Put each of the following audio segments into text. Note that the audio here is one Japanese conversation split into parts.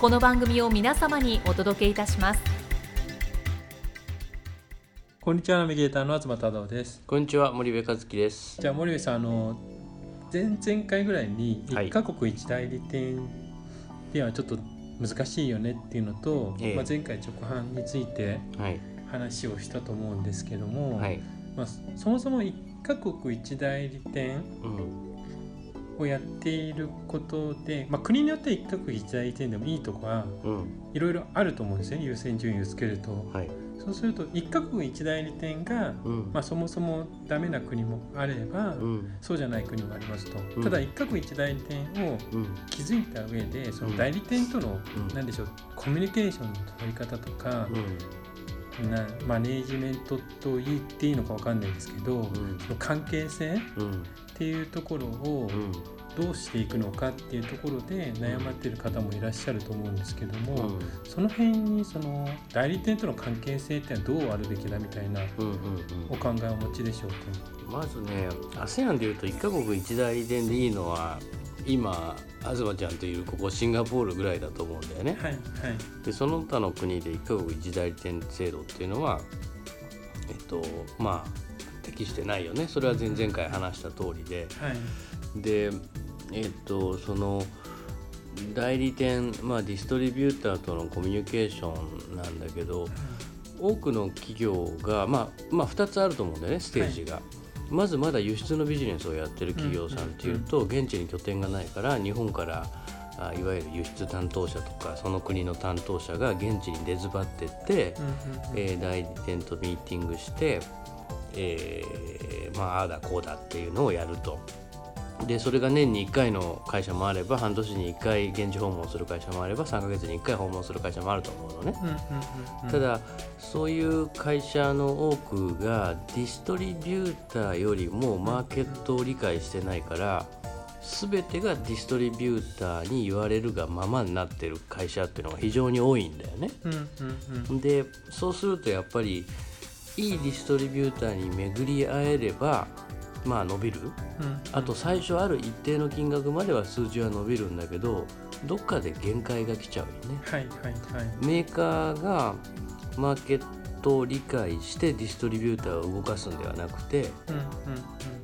この番組を皆様にお届けいたします。こんにちはナビゲーターの東忠夫です。こんにちは森部和樹です。じゃあ森部さんあの前々回ぐらいにはい。一カ国一代理店ではちょっと難しいよねっていうのと、ええ。まあ、前回直販についてはい。話をしたと思うんですけども、はい。まあ、そもそも一カ国一代理店うんをやっていることで、まあ、国によって一カ国一代理店でもいいとこはうん。いろいろあると思うんですよね優先順位をつけると。はい。そうすると一カ国一代理店が、うん。まあ、そもそもダメな国もあれば、うん。そうじゃない国もありますと、うん。ただ一国一代理店をうん。築いた上でそのうん代理店との、うん。なんでしょうコミュニケーションの取り方とか、なマネージメントと言っていいのかわかんないですけど、うん。その関係性っうんていうところをうんどうしていくのかっていうところで悩まっている方もいらっしゃると思うんですけども、うんその辺にその代理店との関係性ってのはどうあるべきだみたいなお考えをお持ちでしょうか？まずね ASEAN でいうと一カ国一代理店でいいのは今東ちゃんといるここシンガポールぐらいだと思うんだよね。はいはいでその他の国で一カ国一代理店制度っていうのはえっとまあ適してないよね。それは前々回話した通りで。はい。でえっとその代理店、まあ、ディストリビューターとのコミュニケーションなんだけど多くの企業が、まあ、まあ2つあると思うんだよねステージが。まずまだ輸出のビジネスをやってる企業さんっていうと現地に拠点がないから日本からあいわゆる輸出担当者とかその国の担当者が現地に出ずばってって、うんうんうん。えー代理店とミーティングして、えーまあああだこうだっていうのをやると。でそれが年に1回の会社もあれば半年に1回現地訪問する会社もあれば3ヶ月に1回訪問する会社もあると思うのね。ただそういう会社の多くがディストリビューターよりもマーケットを理解してないから全てがディストリビューターに言われるがままになってる会社っていうのが非常に多いんだよね。でそうするとやっぱりいいディストリビューターに巡り会えればまあ伸びる。うん。あと最初ある一定の金額までは数字は伸びるんだけどどっかで限界が来ちゃうよね。はいはいはい。メーカーがマーケットを理解してディストリビューターを動かすんではなくてうんうん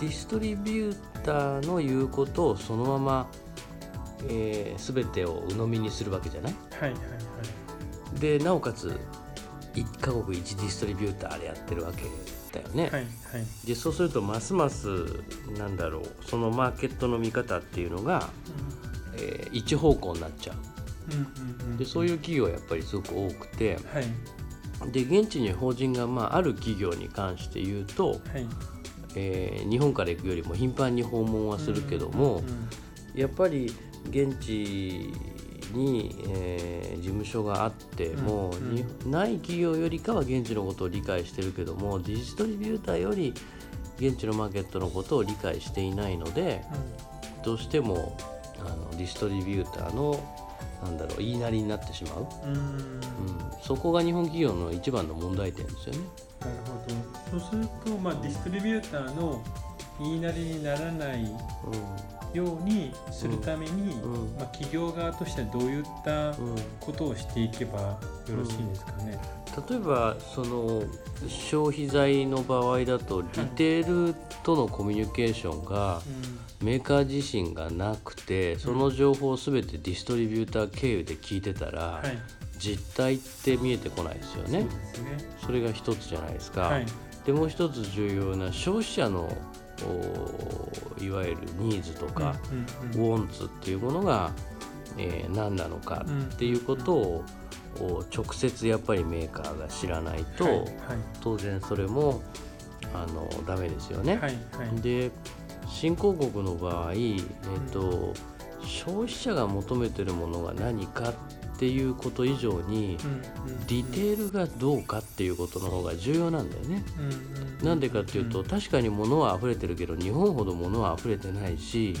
ディストリビューターの言うことをそのまま、えー全てを鵜呑みにするわけじゃない？うんはいはいはい。でなおかつ1カ国1ディストリビューターでやってるわけだよね、はいはい。でそうするとますますなんだろうそのマーケットの見方っていうのが、えー一方向になっちゃう。うんうんうんでそういう企業はやっぱりすごく多くてはい。で現地に法人が、まあ、ある企業に関して言うと、はい。えー日本から行くよりも頻繁に訪問はするけども、うんうん。やっぱり現地に、えー事務所があっても、うん。にない企業よりかは現地のことを理解してるけどもディストリビューターより現地のマーケットのことを理解していないのでどうしてもあのディストリビューターのなんだろう言いなりになってしまう、うん。うん。うん、そこが日本企業の一番の問題点ですよね。なるほど。そうするとまあディストリビューターの言いなりにならないようにするために、うん。まあ、企業側としてはどういったうん。うんことをしていけばよろしいんですかね。例えばその消費財の場合だとリテールとのコミュニケーションがメーカー自身がなくてその情報を全てディストリビューター経由で聞いてたらはい。実態って見えてこないですよね。そね。それが一つじゃないですか、はい。でもう一つ重要な消費者のおいわゆるニーズとか、うんうんウォンツっていうものが、えー何なのかっていうことを、お直接やっぱりメーカーが知らないと、はい当然それもあのダメですよね。はいはい。はいで新興国の場合、えーと消費者が求めてるものが何かっていうこと以上にディテールがどうかっていうことの方が重要なんだよね。なんでかっていうと確かに物は溢れてるけど日本ほど物は溢れてないし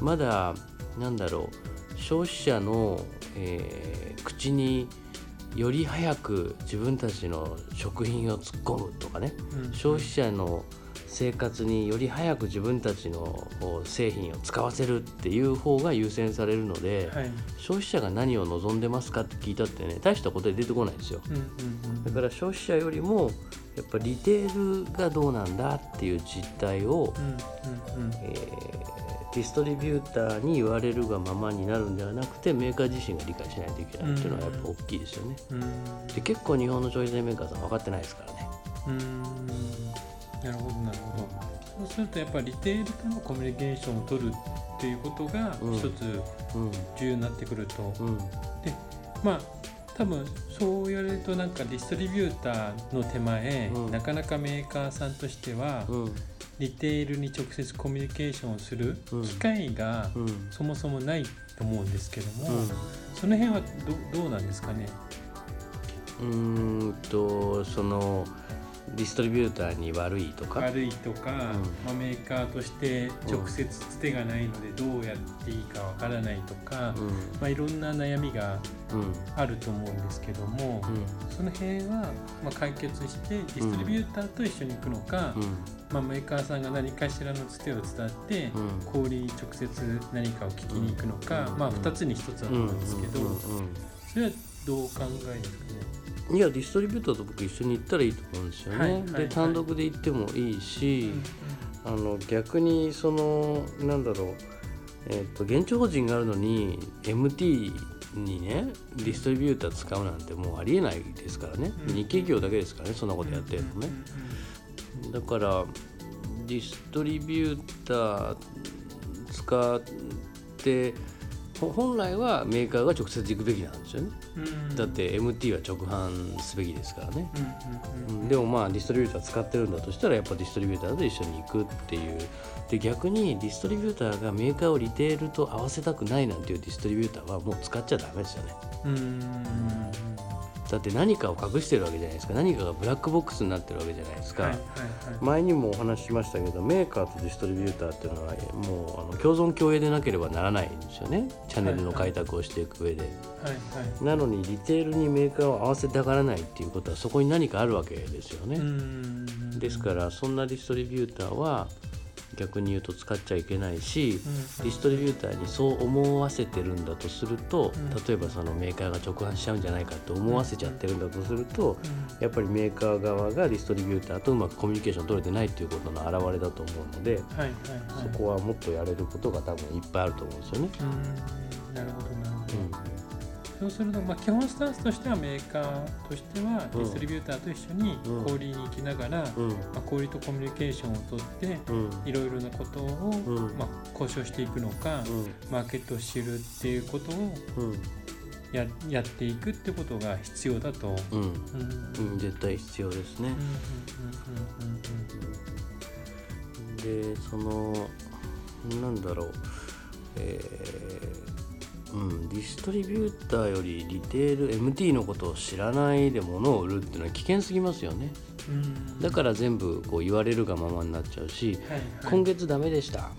まだなんだろう消費者の、えー口により早く自分たちの食品を突っ込むとかね。消費者の生活により早く自分たちの製品を使わせるっていう方が優先されるので、はい消費者が何を望んでますかって聞いたってね大した答え出てこないんですよ。だから消費者よりもやっぱリテールがどうなんだっていう実態を、えーディストリビューターに言われるがままになるんではなくてメーカー自身が理解しないといけないっていうのはやっぱ大きいですよね。うんで結構日本の消費財メーカーさん分かってないですからね。なるほどなるほど。そうするとやっぱりリテールとのコミュニケーションを取るっていうことがうん。一つうん。重要になってくると、うん。まあ多分そう言われるとなんかディストリビューターの手前、うん。なかなかメーカーさんとしては、うん。リテールに直接コミュニケーションをするうん。機会がうん。そもそもないと思うんですけども、うん。その辺はどどうなんですかね？うーんとそのディストリビューターに悪いとか？悪いとか、まあ、メーカーとして直接つてがないのでどうやっていいかわからないとか、うん。まあ、いろんな悩みがうん。あると思うんですけども、うん。その辺はまあ解決してディストリビューターと一緒に行くのか、うん。まあ、メーカーさんが何かしらのつてを伝って、うん。小売りに直接何かを聞きに行くのか、うん。まあ、2つに1つだと思うんですけど、うん。うん。うん。それはどうお考えですかね。いやディストリビューターと僕一緒に行ったらいいと思うんですよね。はいはいはいで単独で行ってもいいし、あの逆にそのなんだろう、えっと現地法人があるのに MT にねディストリビューター使うなんてもうありえないですからね、うん日系企業だけですからねそんなことやってるのね。だからディストリビューター使ってほ本来はメーカーが直接行くべきなんですよね。だって MT は直販すべきですからね。でもまあディストリビューター使ってるんだとしたらやっぱディストリビューターと一緒に行くっていう。で逆にディストリビューターがメーカーをリテールと合わせたくないなんていうディストリビューターはもう使っちゃダメですよねだって何かを隠してるわけじゃないですか。何かがブラックボックスになってるわけじゃないですか、はいはい前にもお話ししましたけどメーカーとディストリビューターっていうのはもうあの共存共栄でなければならないんですよね。チャンネルの開拓をしていく上で、はいはい。なのにリテールにメーカーを合わせたがらないっていうことはそこに何かあるわけですよね、うん。ですからそんなディストリビューターは逆に言うと使っちゃいけないし、うん。ディストリビューターにそう思わせてるんだとすると、うん。例えばそのメーカーが直販しちゃうんじゃないかと思わせちゃってるんだとすると、やっぱりメーカー側がディストリビューターとうまくコミュニケーション取れてないっていうことの表れだと思うので、はいはいはい。そこはもっとやれることが多分いっぱいあると思うんですよね。うん。なるほどなるほど、うんそうすると、まあ、基本スタンスとしてはメーカーとしてはディストリビューターと一緒にうん。小売りに行きながら、うん。まあ、小売りとコミュニケーションをとってうん。いろいろなことを、うん。まあ、交渉していくのか、マーケットを知るっていうことをうん。ややっていくってことが必要だと。うん。うん。絶対必要ですね。でそのなんだろう。えーうん、ディストリビューターよりリテール MT のことを知らないで物を売るっていうのは危険すぎますよね。うん。だから全部こう言われるがままになっちゃうし、はいはい。今月ダメでした。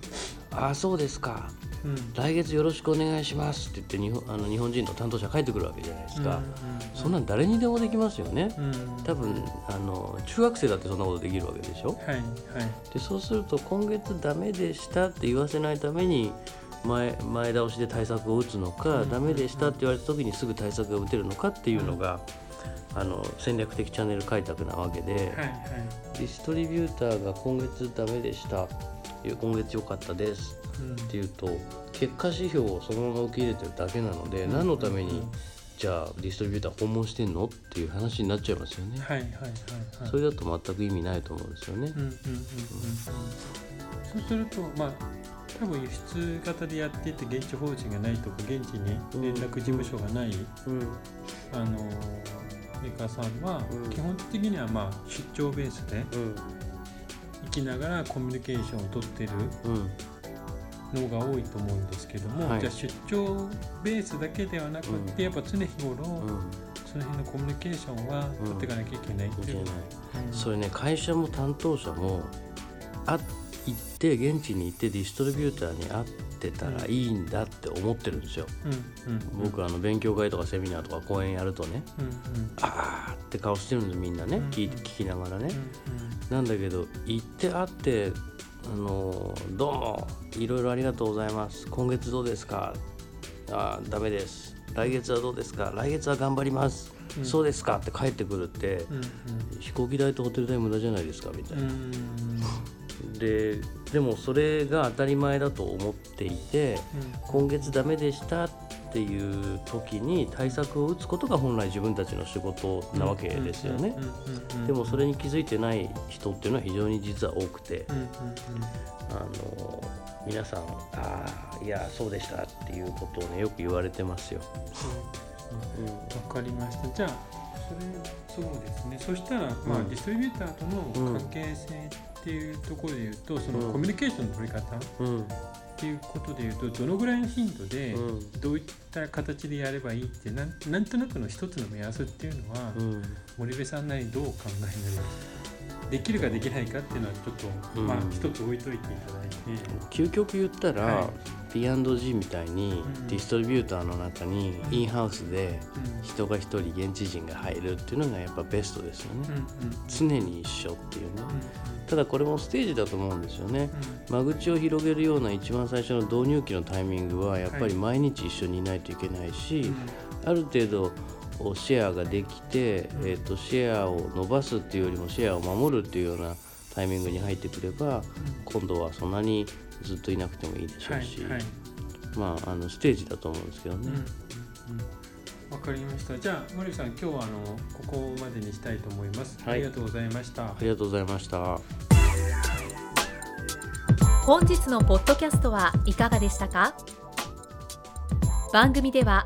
ああそうですか。うん。来月よろしくお願いしますって言って日本あの日本人の担当者帰ってくるわけじゃないですか、そんなん誰にでもできますよね、うん。多分あの中学生だってそんなことできるわけでしょ。はいはい。でそうすると今月ダメでしたって言わせないために前前倒しで対策を打つのか、うん。ダメでしたって言われた時にすぐ対策が打てるのかっていうのが、あの戦略的チャンネル開拓なわけで、はいはい。ディストリビューターが今月ダメでした今月良かったですうんっていうと結果指標をそのまま受け入れてるだけなので、何のためにじゃあディストリビューター訪問してんのっていう話になっちゃいますよね、はいはいはいはい。それだと全く意味ないと思うんですよね。うんうんうんうん。うん。そうするとまあ多分輸出型でやっていて現地法人がないとか現地に連絡事務所がない、うん。あのメーカーさんはうん基本的にはまあ出張ベースでうん。行きながらコミュニケーションを取ってるうん。のが多いと思うんですけども、はい。じゃあ出張ベースだけではなくて、やっぱ常日頃、うん。その辺のコミュニケーションは取っていかなきゃいけないっていううん。それね会社も担当者もあ行って現地に行ってディストリビューターに会ってたらいいんだって思ってるんですよ、うんうん僕あの勉強会とかセミナーとか講演やるとねうんうん。あーって顔してるんですみんなね、うん聞いて聞きながらね、うなんだけど行って会ってあのどうもいろいろありがとうございます。今月どうですか？あーダメです。来月はどうですか？来月は頑張ります、うん。そうですか？って帰ってくるって、んうん。飛行機代とホテル代無駄じゃないですか？みたいな、うんうんででもそれが当たり前だと思っていて今月ダメでしたっていう時に対策を打つことが本来自分たちの仕事なわけですよね。うんうんうんうんでもそれに気づいてない人っていうのは非常に実は多くて。うんうんうん。あの皆さん「ああいやそうでした」っていうことをねよく言われてますよ。そう。ですねわかりました。じゃあ、それ、そうですね。そしたら、まあ、うん。ディストリビューターとの関係性っていうところで言うと、そのうん。コミュニケーションの取り方っうん。ていうことで言うと、どのぐらいの頻度で、うん。どういった形でやればいいってなん、なんとなくの一つの目安っていうのは、うん。森部さんなりにどうお考えになりますか？できるかできないかっていうのはちょっと、うん。まあ一つ置いといていただいて、究極言ったら、はい。P&G みたいにうんディストリビューターの中にうん。インハウスでうん。人が一人現地人が入るっていうのがやっぱベストですよね。うんうん常に一緒っていうねうんただこれもステージだと思うんですよね。間口を広げるような一番最初の導入期のタイミングはやっぱり毎日一緒にいないといけないし、うん。ある程度シェアができて、うんえー、とシェアを伸ばすっていうよりもシェアを守るっていうようなタイミングに入ってくれば今度はそんなにずっといなくてもいいでしょはいうし、はいまああのステージだと思うんですけどね。うんうんかりました。じゃあ森部さん今日はあのここまでにしたいと思います。はいありがとうございました。ありがとうございました。本日のポッドキャストはいかがでしたか？番組では